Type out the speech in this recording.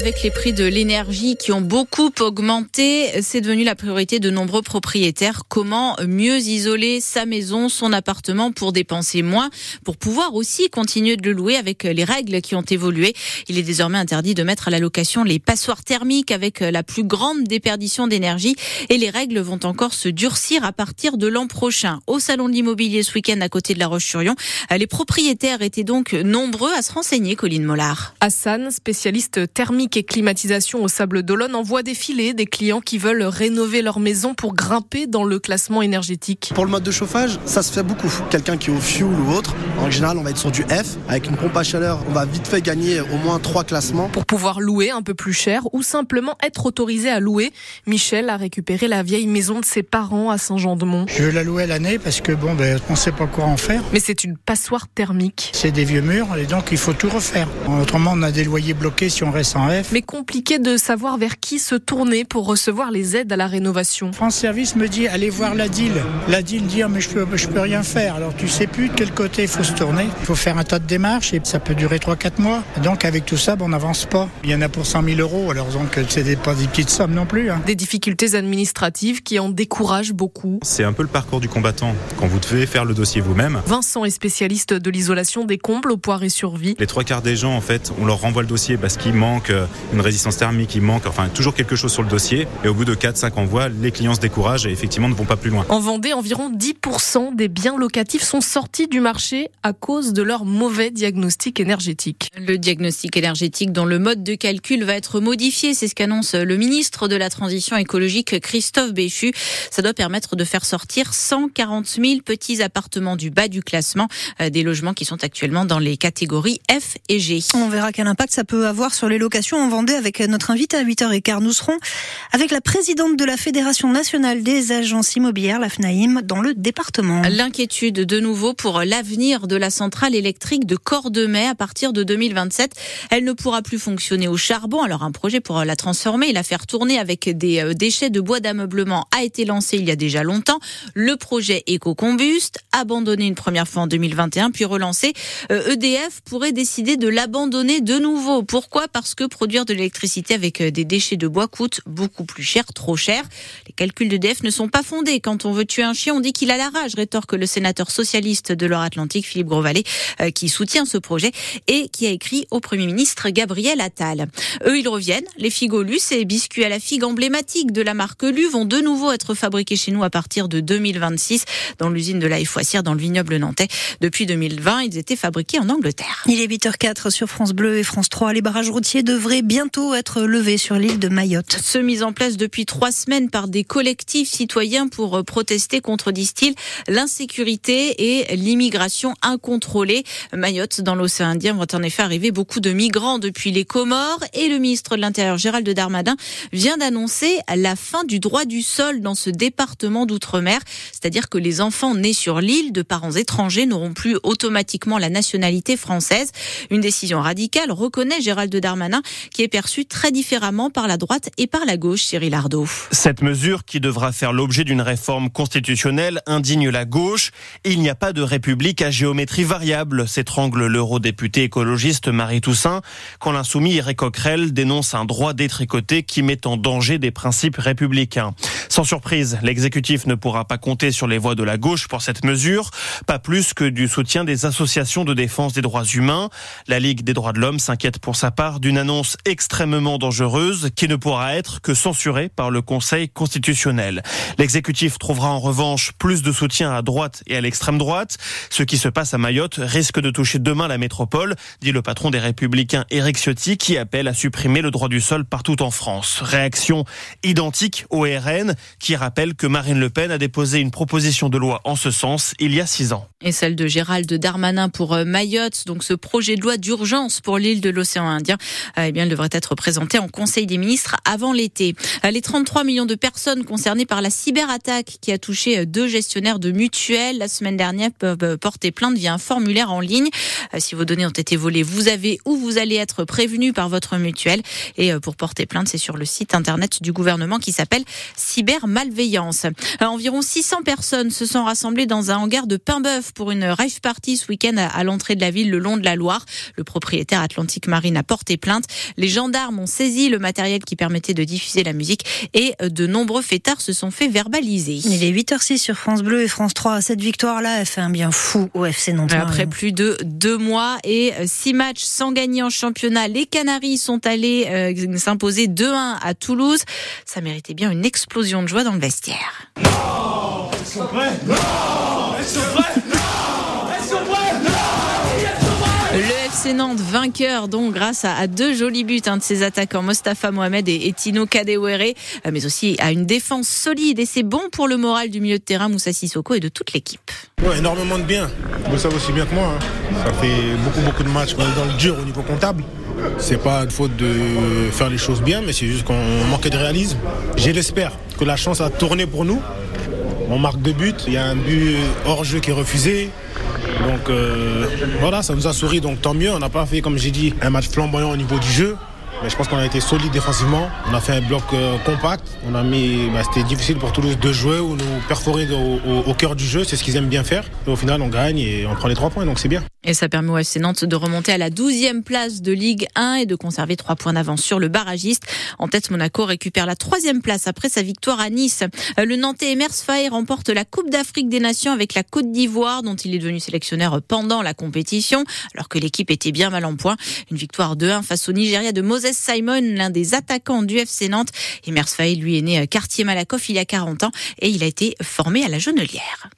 Avec les prix de l'énergie qui ont beaucoup augmenté, c'est devenu la priorité de nombreux propriétaires. Comment mieux isoler sa maison, son appartement pour dépenser moins, pour pouvoir aussi continuer de le louer avec les règles qui ont évolué? Il est désormais interdit de mettre à la location les passoires thermiques avec la plus grande déperdition d'énergie et les règles vont encore se durcir à partir de l'an prochain. Au salon de l'immobilier ce week-end à côté de la Roche-sur-Yon, les propriétaires étaient donc nombreux à se renseigner, Colline Mollard. Hassan, spécialiste thermique et climatisation au Sable d'Olonne, envoie défiler des clients qui veulent rénover leur maison pour grimper dans le classement énergétique. Pour le mode de chauffage, ça se fait beaucoup. Quelqu'un qui est au fuel ou autre, en général, on va être sur du F. Avec une pompe à chaleur, on va vite fait gagner au moins trois classements. Pour pouvoir louer un peu plus cher ou simplement être autorisé à louer, Michel a récupéré la vieille maison de ses parents à Saint-Jean-de-Mont. Je veux la louer l'année parce que bon, ben, on sait pas quoi en faire. Mais c'est une passoire thermique. C'est des vieux murs et donc il faut tout refaire. Autrement, on a des loyers bloqués si on reste en F. Mais compliqué de savoir vers qui se tourner pour recevoir les aides à la rénovation. France Service me dit allez voir la DIL. La DIL dit mais je peux, je peux rien faire. Alors tu sais plus de quel côté il faut se tourner. Il faut faire un tas de démarches et ça peut durer 3-4 mois. Donc avec tout ça, on n'avance pas. Il y en a pour 100 000 euros. Alors donc c'est pas des petites sommes non plus. Hein. Des difficultés administratives qui en découragent beaucoup. C'est un peu le parcours du combattant quand vous devez faire le dossier vous-même. Vincent est spécialiste de l'isolation des combles au Poiré sur Vie. Les trois quarts des gens, en fait, on leur renvoie le dossier parce qu'il manque une résistance thermique, il manque enfin toujours quelque chose sur le dossier. Et au bout de 4-5 envois, les clients se découragent et effectivement ne vont pas plus loin. En Vendée, environ 10% des biens locatifs sont sortis du marché à cause de leur mauvais diagnostic énergétique. Le diagnostic énergétique dont le mode de calcul va être modifié, c'est ce qu'annonce le ministre de la Transition écologique Christophe Béchu. Ça doit permettre de faire sortir 140 000 petits appartements du bas du classement, euh, des logements qui sont actuellement dans les catégories F et G. On verra quel impact ça peut avoir sur les locations en Vendée avec notre invité à 8h15. Nous serons avec la présidente de la Fédération nationale des agences immobilières, la FNAIM, dans le département. L'inquiétude de nouveau pour l'avenir de la centrale électrique de Cordemais à partir de 2027. Elle ne pourra plus fonctionner au charbon. Alors un projet pour la transformer et la faire tourner avec des euh, déchets de bois d'ameublement a été lancé il y a déjà longtemps. Le projet éco-combuste, abandonné une première fois en 2021, puis relancé, EDF euh, e pourrait décider de l'abandonner de nouveau. Pourquoi? Parce que produire de l'électricité avec euh, des déchets de bois coûte beaucoup plus cher, trop cher. Les calculs d'EDF ne sont pas fondés. Quand on veut tuer un chien, on dit qu'il a la rage, rétorque le sénateur socialiste de Loire-Atlantique, Philippe Grosvalet, euh, qui soutient ce projet et qui a écrit au Premier ministre Gabriel Attal. Eux, ils reviennent. Les figolus et biscuits à la figue emblématiques de la marque Lu vont de nouveau être fabriqués chez nous à partir de 2026 dans l'usine de la Foissière dans le vignoble nantais. Depuis 2020, ils étaient fabriqués en Angleterre. Il est 8h04 sur France Bleu et France 3. Les barrages routiers devraient bientôt être levés sur l'île de Mayotte. Ce mis en place depuis trois semaines par des collectifs citoyens pour protester contre, disent-ils, l'insécurité et l'immigration incontrôlée. Mayotte, dans l'océan Indien, voit en effet arriver beaucoup de migrants depuis les Comores et le ministre de l'Intérieur, Gérald Darmanin, vient d'annoncer la fin du droit du sol dans ce département d'outre-mer. C'est-à-dire que les enfants nés sur l'île de parents étrangers n'auront plus automatiquement la nationalité française. Une décision radicale, reconnaît Gérald Darmanin, qui est perçue très différemment par la droite et par la gauche, Cyril Ardo. Cette mesure, qui devra faire l'objet d'une réforme constitutionnelle, indigne la gauche. Il n'y a pas de république à géométrie variable, s'étrangle l'eurodéputé écologiste Marie Toussaint, quand l'insoumis Eric Coquerel dénonce un droit détricoté qui met en danger des principes républicains. Sans surprise, l'exécutif ne pourra pas compter sur les voix de la gauche pour cette mesure, pas plus que du soutien des associations de défense des droits humains. La Ligue des droits de l'homme s'inquiète pour sa part d'une annonce extrêmement dangereuse qui ne pourra être que censurée par le Conseil constitutionnel. L'exécutif trouvera en revanche plus de soutien à droite et à l'extrême droite. Ce qui se passe à Mayotte risque de toucher demain la métropole, dit le patron des Républicains Éric Ciotti qui appelle à supprimer le droit du sol partout en France. Réaction identique au RN qui rappelle que Marine Le Pen a déposé une proposition de loi en ce sens il y a six ans. Et celle de Gérald Darmanin pour euh, Mayotte, donc ce projet de loi d'urgence pour l'île de l'océan Indien, euh, eh elle devrait être présenté en Conseil des ministres avant l'été. Euh, les 33 millions de personnes concernées par la cyberattaque qui a touché deux gestionnaires de mutuelles la semaine dernière peuvent porter plainte via un formulaire en ligne. Si vos données ont été volées, vous avez ou vous allez être prévenu par votre mutuelle. Et pour porter plainte, c'est sur le site internet du gouvernement qui s'appelle Cybermalveillance. Environ 600 personnes se sont rassemblées dans un hangar de Paimboeuf pour une rave party ce week-end à l'entrée de la ville le long de la Loire. Le propriétaire Atlantique Marine a porté plainte. Les gendarmes ont saisi le matériel qui permettait de diffuser la musique et de nombreux fêtards se sont fait verbaliser. Il est 8h06 sur France Bleu et France 3. Cette victoire-là, elle fait un bien fou au FC Nantes. Après plus de deux mois et six matchs sans gagner en championnat, les Canaries sont allés euh, s'imposer 2-1 à Toulouse. Ça méritait bien une explosion de joie dans le vestiaire. Non, ils sont prêts non, ils sont prêts FC Nantes vainqueur donc grâce à, deux jolis buts de ses attaquants Mostafa Mohamed et, Tino Kadewere, euh, mais aussi à une défense solide et c'est bon pour le moral du milieu de terrain Moussa Sissoko et de toute l'équipe. Ouais, énormément de bien. Vous savez aussi bien que moi. Hein. Ça fait beaucoup beaucoup de matchs qu'on est dans le dur au niveau comptable. C'est pas de faute de faire les choses bien, mais c'est juste qu'on manquait de réalisme. J'ai l'espère que la chance a tourné pour nous. On marque deux buts. Il y a un but hors jeu qui est refusé. Donc euh, voilà, ça nous a souri, donc tant mieux. On n'a pas fait, comme j'ai dit, un match flamboyant au niveau du jeu. Mais je pense qu'on a été solide défensivement. On a fait un bloc euh, compact. On a mis, bah, c'était difficile pour Toulouse de jouer ou nous perforer au, cœur du jeu. C'est ce qu'ils aiment bien faire. Et au final, on gagne et on prend les trois points, donc c'est bien. Et ça permet au FC Nantes de remonter à la 12e place de Ligue 1 et de conserver trois points d'avance sur le barragiste. En tête, Monaco récupère la troisième place après sa victoire à Nice. Euh, le Nantais Emers Faye remporte la Coupe d'Afrique des Nations avec la Côte d'Ivoire, dont il est devenu sélectionneur pendant la compétition, alors que l'équipe était bien mal en point. Une victoire 2-1 face au Nigeria de Moses Simon, l'un des attaquants du FC Nantes. Emers Faye, lui, est né quartier Malakoff il y a 40 ans et il a été formé à la Jonelière.